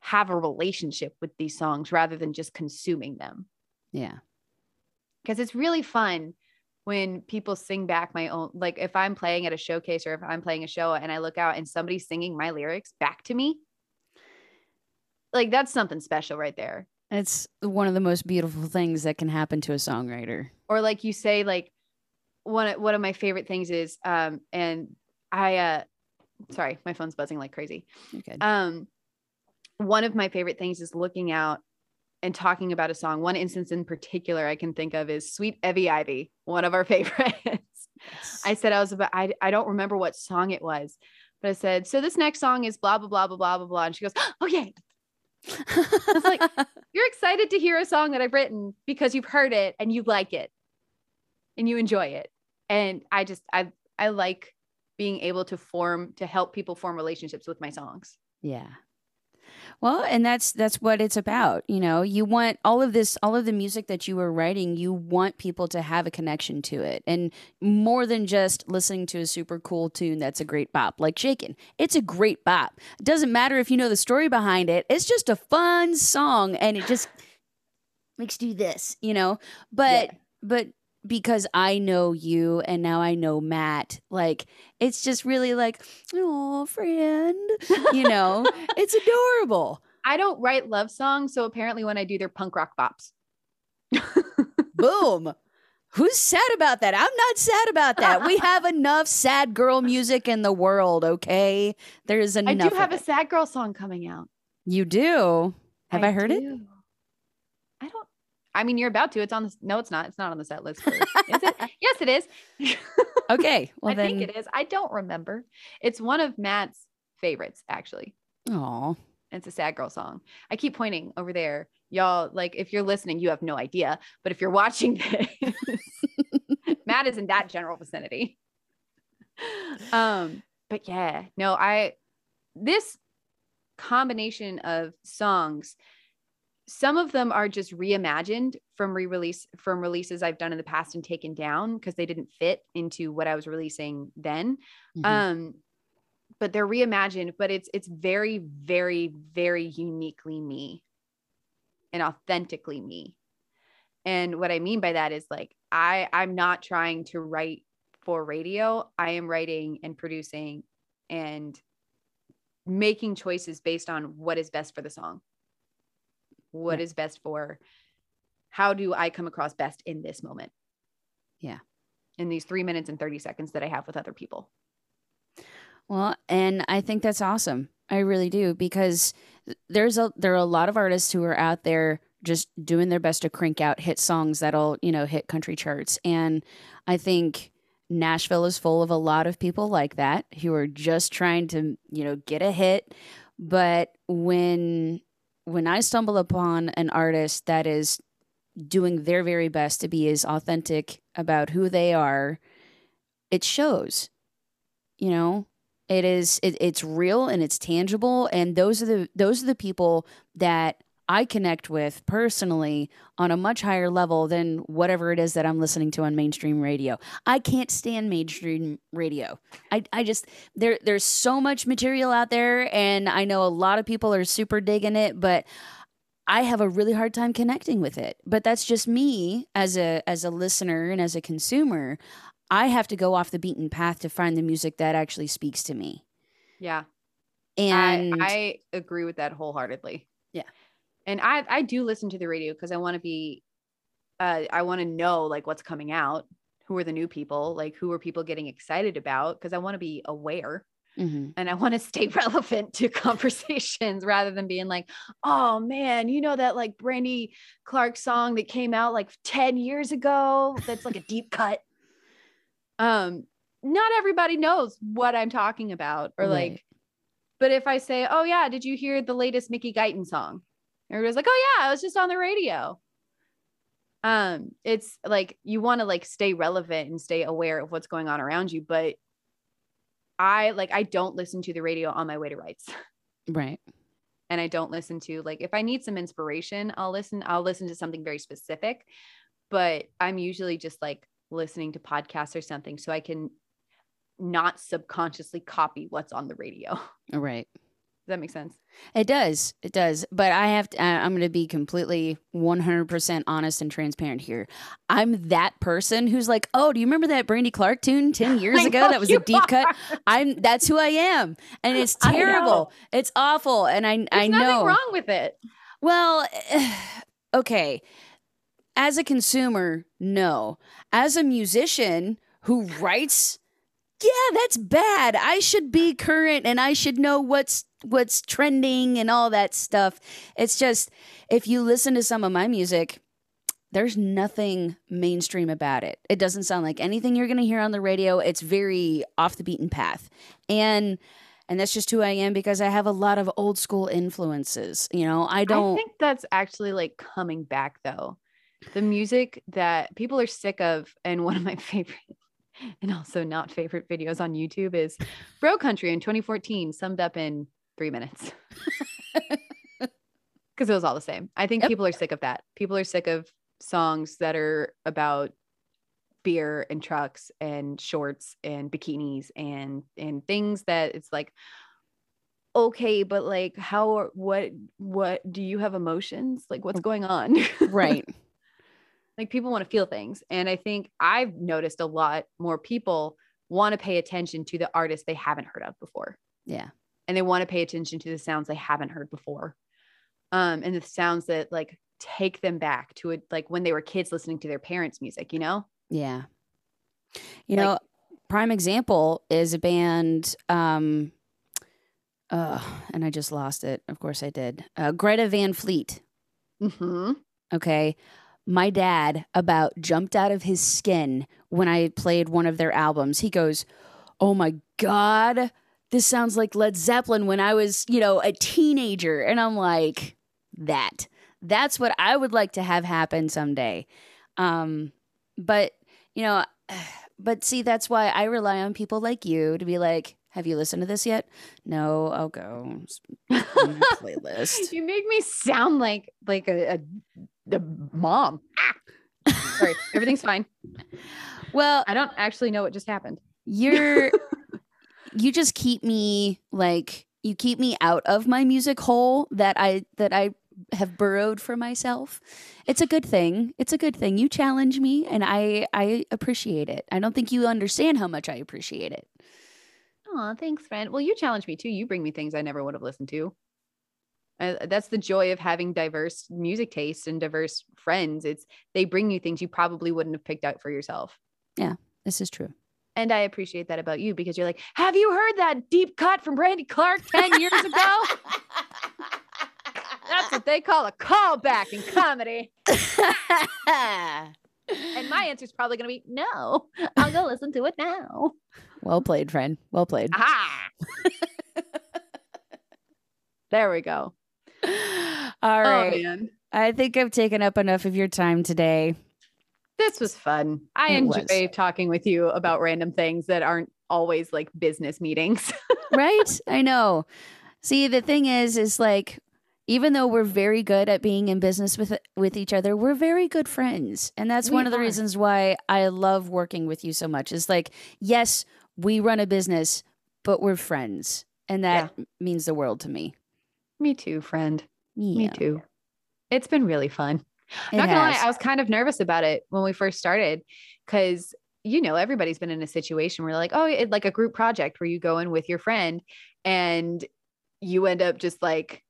have a relationship with these songs rather than just consuming them. yeah. Because it's really fun when people sing back my own, like if I'm playing at a showcase or if I'm playing a show and I look out and somebody's singing my lyrics back to me. Like that's something special right there. It's one of the most beautiful things that can happen to a songwriter. or like you say like one of- one of my favorite things is um and i uh sorry my phone's buzzing like crazy. You're um one of my favorite things is looking out and talking about a song. One instance in particular i can think of is sweet evie ivy one of our favorites. I said i was about I, I don't remember what song it was but i said so this next song is blah blah blah blah blah blah blah and she goes oh yeah was like- you're excited to hear a song that I've written because you've heard it and you like it and you enjoy it. And I just I I like being able to form to help people form relationships with my songs. Yeah. Well, and that's that's what it's about. You know, you want all of this, all of the music that you were writing, you want people to have a connection to it. And more than just listening to a super cool tune that's a great bop, like Shaken. It's a great bop. It doesn't matter if you know the story behind it. It's just a fun song and it just makes you do this, you know? But but because I know you and now I know Matt, like it's just really like, oh, friend, you know, it's adorable. I don't write love songs, so apparently when I do they're punk rock bops. Boom. Who's sad about that? I'm not sad about that. We have enough sad girl music in the world, okay? There's enough. I do have a sad girl song coming out. You do. Have I, heard it? do. I don't I mean you're about to. It's on the no, it's not. It's not on the set list. For, is it? Yes, it is. Okay. Well I then. think it is. I don't remember. It's one of Matt's favorites, actually. Aw. It's a sad girl song. I keep pointing over there. Y'all, like, if you're listening, you have no idea. But if you're watching this, Matt is in that general vicinity. Um, but yeah, no, I this combination of songs, some of them are just reimagined from re-release from releases I've done in the past and taken down because they didn't fit into what I was releasing then. Mhm. um but they're reimagined but it's it's very very very uniquely me and authentically me. And what i mean by that is like i i'm not trying to write for radio. I am writing and producing and making choices based on what is best for the song What is Yeah. best for how do i come across best in this moment Yeah. in these three minutes and 30 seconds that i have with other people Well, and I think that's awesome. I really do because there's a there are a lot of artists who are out there just doing their best to crank out hit songs that'll, you know, hit country charts. And I think Nashville is full of a lot of people like that who are just trying to, you know, get a hit. But when when I stumble upon an artist that is doing their very best to be as authentic about who they are, it shows. You know, it is it, it's real and it's tangible and those are the those are the people that I connect with personally on a much higher level than whatever it is that I'm listening to on mainstream radio. I can't stand mainstream radio. I, I just there there's so much material out there and I know a lot of people are super digging it, but I have a really hard time connecting with it. But that's just me as a as a listener and as a consumer. I have to go off the beaten path to find the music that actually speaks to me. yeah And I, I agree with that wholeheartedly. Yeah. And I I do listen to the radio because I want to be uh I want to know like what's coming out, who are the new people, like who are people getting excited about because I want to be aware Mhm. and I want to stay relevant to conversations rather than being like, "Oh man, you know that like Brandy Clark song that came out like 10 years ago that's like a deep cut." Um not everybody knows what I'm talking about or like but if I say, "Oh yeah, did you hear the latest Mickey Guyton song?" Everybody's like, "Oh yeah, I was just on the radio." um it's like you want to like stay relevant and stay aware of what's going on around you but i like i don't listen to the radio on my way to rights Right. and i don't listen to like if i need some inspiration i'll listen i'll listen to something very specific but i'm usually just like listening to podcasts or something so i can not subconsciously copy what's on the radio Right. That make sense It does. It does. But I have to, I'm going to be completely 100% honest and transparent here. I'm that person who's like, oh, do you remember that Brandy Clark tune 10 years ago? That was a deep cut. I'm, that's who I am. And it's terrible. It's awful. And I, There's I nothing know. wrong with it Well, okay. As a consumer, no. As a musician who writes, yeah, that's bad. I should be current and I should know what's what's trending and all that stuff. It's just if you listen to some of my music, there's nothing mainstream about it. It doesn't sound like anything you're going to hear on the radio. It's very off the beaten path. And and that's just who I am because I have a lot of old school influences. You know, I don't I think that's actually like coming back though. The music that people are sick of, and one of my favorite and also not favorite videos on YouTube is Bro Country in 2014, summed up in three minutes. Because it was all the same. I think Yep. people are sick of that. People are sick of songs that are about beer and trucks and shorts and bikinis and and things that it's like okay but like how what what do you have emotions like what's mm. going on right. Like people want to feel things and i think i've noticed a lot more people want to pay attention to the artists they haven't heard of before Yeah. and they want to pay attention to the sounds they haven't heard before um and the sounds that like take them back to it like when they were kids listening to their parents music you know Yeah. You Like- know, prime example is a band um uh and I just lost it. Of course I did. Uh Greta Van Fleet. mm-hmm. Okay. My dad about jumped out of his skin when I played one of their albums. He goes, "Oh my god, this sounds like Led Zeppelin when I was, you know, a teenager." And I'm like, "That. That's what I would like to have happen someday." Um but, you know, but see that's why I rely on people like you to be like, "Have you listened to this yet?" No, I'll go. Playlist. you make me sound like like a, a the mom ah! sorry everything's fine Well, i don't actually know what just happened you're you just keep me like you keep me out of my music hole that I that I have burrowed for myself. It's a good thing. It's a good thing. You challenge me and I I appreciate it. I don't think you understand how much I appreciate it. Oh, thanks, friend. Well, you challenge me too. You bring me things I never would have listened to. Uh, that's the joy of having diverse music tastes and diverse friends. It's they bring you things you probably wouldn't have picked out for yourself. Yeah, this is true. And I appreciate that about you because you're like, have you heard that deep cut from Brandy Clark 10 years ago? That's what they call a callback in comedy. And my answer is probably going to be no. I'll go listen to it now. well played, friend. Well played. Aha. there we go. All oh, right. Oh, man. I think I've taken up enough of your time today. This was fun. I It was. enjoy talking with you about random things that aren't always like business meetings. right? I know. See, the thing is, is like, even though we're very good at being in business with with each other, we're very good friends, and that's We one of the are. reasons why I love working with you so much. Is like, yes, we run a business, but we're friends, and that means the world to me. Me too, friend. Me too. It's been really fun. it Not gonna lie. I was kind of nervous about it when we first started because you know everybody's been in a situation where like, oh, it, like a group project where you go in with your friend and you end up just like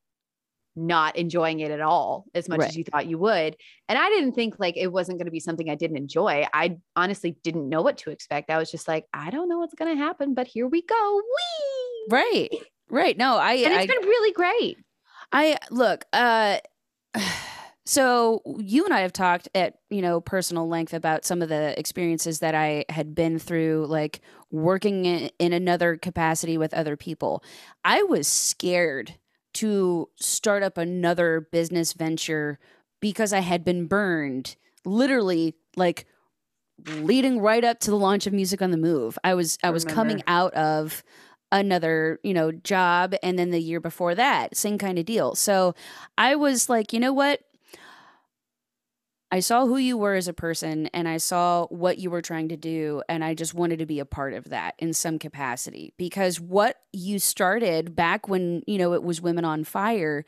not enjoying it at all as much Right. as you thought you would. And I didn't think like it wasn't going to be something I didn't enjoy. I honestly didn't know what to expect. I was just like, I don't know what's going to happen, but here we go. Whee! right, right. No, I, And I it's been really great. I look, uh so you and I have talked at, you know, personal length about some of the experiences that I had been through like working in, in another capacity with other people. I was scared to start up another business venture because I had been burned literally like leading right up to the launch of Music on the Move. I was I was coming out of another, you know, job and then the year before that, same kind of deal. So I was like, you know what? I saw who you were as a person and I saw what you were trying to do and I just wanted to be a part of that in some capacity because what you started back when, you know, it was Women on Fire,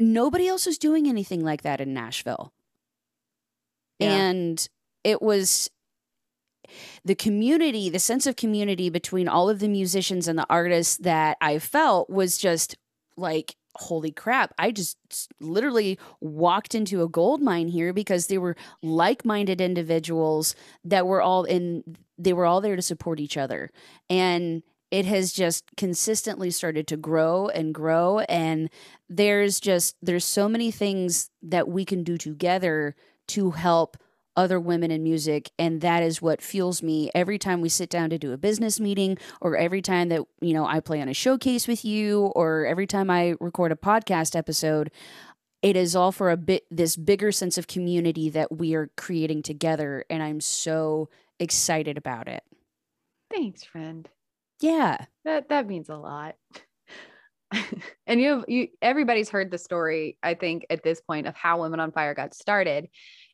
nobody else was doing anything like that in Nashville. Yeah. And it was the community, the sense of community between all of the musicians and the artists that I felt was just like, holy crap. I just literally walked into a gold mine here because they were like minded individuals that were all in, they were all there to support each other. And it has just consistently started to grow and grow. And there's just, there's so many things that we can do together to help other women in music and that is what fuels me every time we sit down to do a business meeting or every time that you know I play on a showcase with you or every time I record a podcast episode it is all for a bit this bigger sense of community that we are creating together and I'm so excited about it. Thanks, friend. Yeah. That that means a lot. and you have you everybody's heard the story, I think, at this point of how Women on Fire got started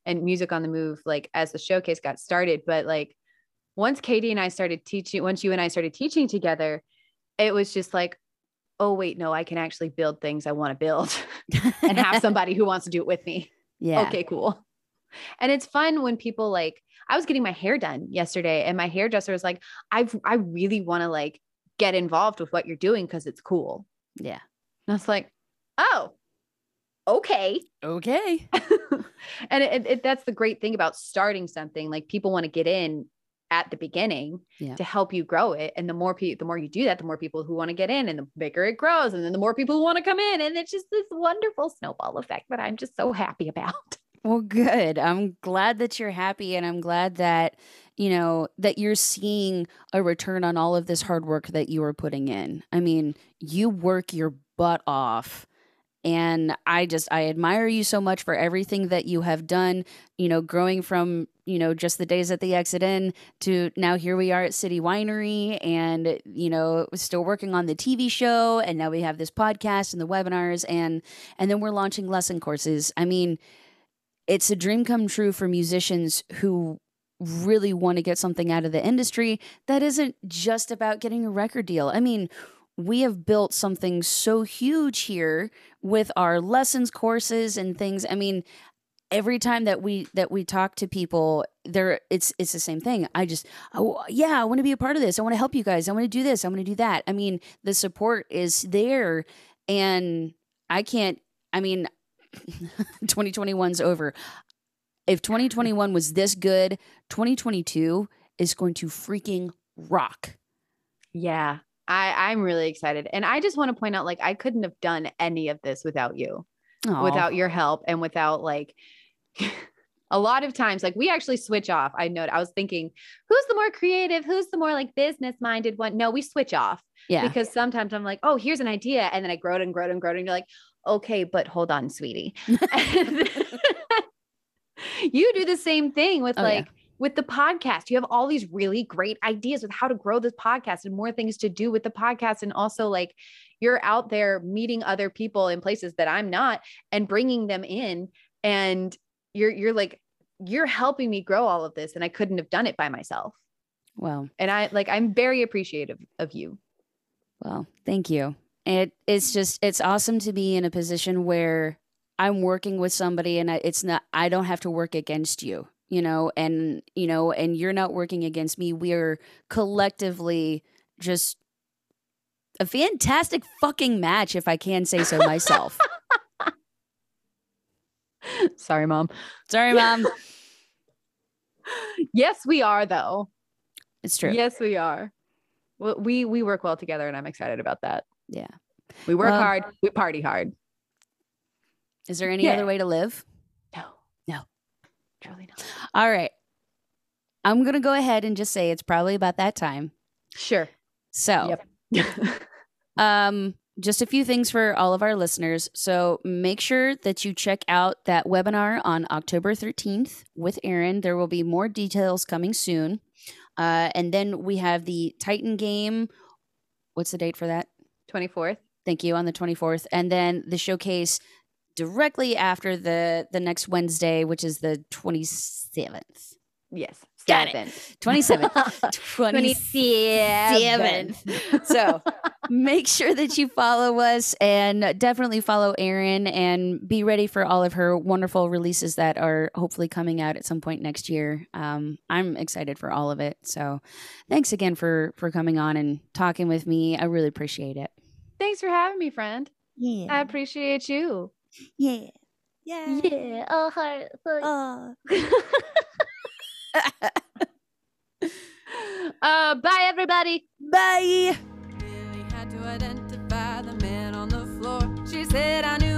and music on the move, like as the showcase got started. But like once Katie and I started teaching, once you and I started teaching together, it was just like, oh wait, no, I can actually build things I want to build and have somebody who wants to do it with me. yeah. Okay, cool. And it's fun when people like I was getting my hair done yesterday and my hairdresser was like, "I've I really want to like get involved with what you're doing because it's cool. Yeah. And I was like, oh, okay. Okay. and it, it, that's the great thing about starting something. Like people want to get in at the beginning Yeah. to help you grow it. And the more people, the more you do that, the more people who want to get in and the bigger it grows. And then the more people who want to come in. And it's just this wonderful snowball effect that I'm just so happy about. Well, good. I'm glad that you're happy and I'm glad that, you know, that you're seeing a return on all of this hard work that you are putting in. I mean, you work your butt off. And I just, I admire you so much for everything that you have done, you know, growing from, you know, just the days at the Exit Inn to now here we are at City Winery and, you know, still working on the TV show. And now we have this podcast and the webinars and, and then we're launching lesson courses. I mean, it's a dream come true for musicians who really want to get something out of the industry that isn't just about getting a record deal. I mean, we have built something so huge here with our lessons courses and things. I mean, every time that we that we talk to people there it's it's the same thing i just oh yeah i want to be a part of this i want to help you guys i want to do this i want to do that i mean the support is there and i can't i mean 2021's over. If 2021 was this good, 2022 is going to freaking rock. Yeah. I, I'm really excited. And I just want to point out like I couldn't have done any of this without you, Aw. without your help and without like a lot of times like we actually switch off. I know I was thinking, who's the more creative? Who's the more like business minded one? No, we switch off yeah. because sometimes I'm like, oh, here's an idea. And then I grow it and grow it and grow it. And you're like, okay, but hold on, sweetie. You do the same thing with Oh, yeah. With the podcast. You have all these really great ideas with how to grow this podcast and more things to do with the podcast. And also, like, you're out there meeting other people in places that I'm not and bringing them in. And you're, you're like, you're helping me grow all of this. And I couldn't have done it by myself. well, And I like, I'm very appreciative of you. well, thank you. It it's just it's awesome to be in a position where I'm working with somebody and I, it's not I don't have to work against you, you know, and you know, and you're not working against me. We are collectively just a fantastic fucking match if I can say so myself. Sorry, mom. Sorry, mom. Yes, we are though. It's true. Yes, we are. Well, we we work well together, and I'm excited about that. Yeah. We work Well- hard. We party hard. Is there any Yeah. other way to live? Truly not. All right. I'm going to go ahead and just say it's probably about that time. Sure. So, Yep. um just a few things for all of our listeners. So make sure that you check out that webinar on October 13th with Erin. There will be more details coming soon. Uh, and then we have the Titan game. What's the date for that? 24th. Thank you on the 24th. And then the showcase directly after the the next Wednesday, which is the 27th. Yes. Got it. 27th. 27th. so make sure that you follow us and definitely follow Erin and be ready for all of her wonderful releases that are hopefully coming out at some point next year. Um, I'm excited for all of it. So thanks again for for coming on and talking with me. I really appreciate it. Thanks for having me, friend. Yeah. I appreciate you. Yeah. Yeah. Yeah. Oh, heart. Oh. Uh, bye, everybody. Bye. Really had to identify the man on the floor. She said I knew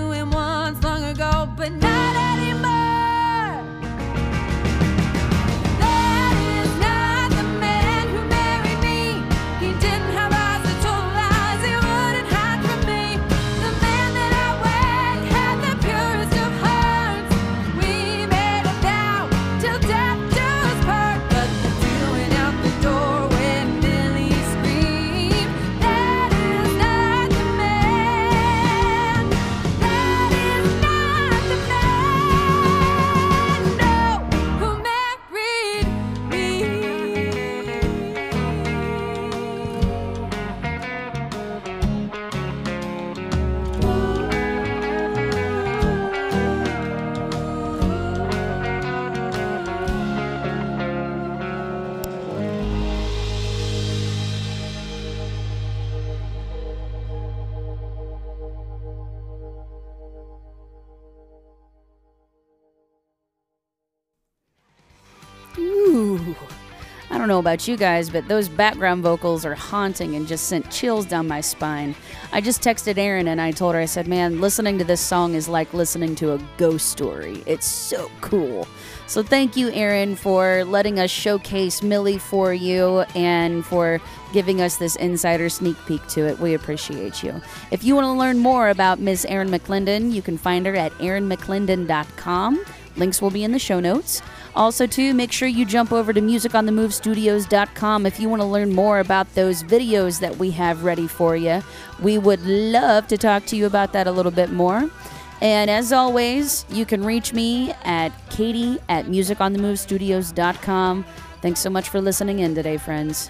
about you guys, but those background vocals are haunting and just sent chills down my spine. I just texted Erin and I told her, I said, man, listening to this song is like listening to a ghost story. It's so cool. So thank you, Erin, for letting us showcase Millie for you and for giving us this insider sneak peek to it. We appreciate you. If you want to learn more about Miss Erin McClendon, you can find her at erinmcclendon.com. Links will be in the show notes. Also, too, make sure you jump over to musiconthemovestudios.com if you want to learn more about those videos that we have ready for you. We would love to talk to you about that a little bit more. And as always, you can reach me at katie at musiconthemovestudios.com. Thanks so much for listening in today, friends.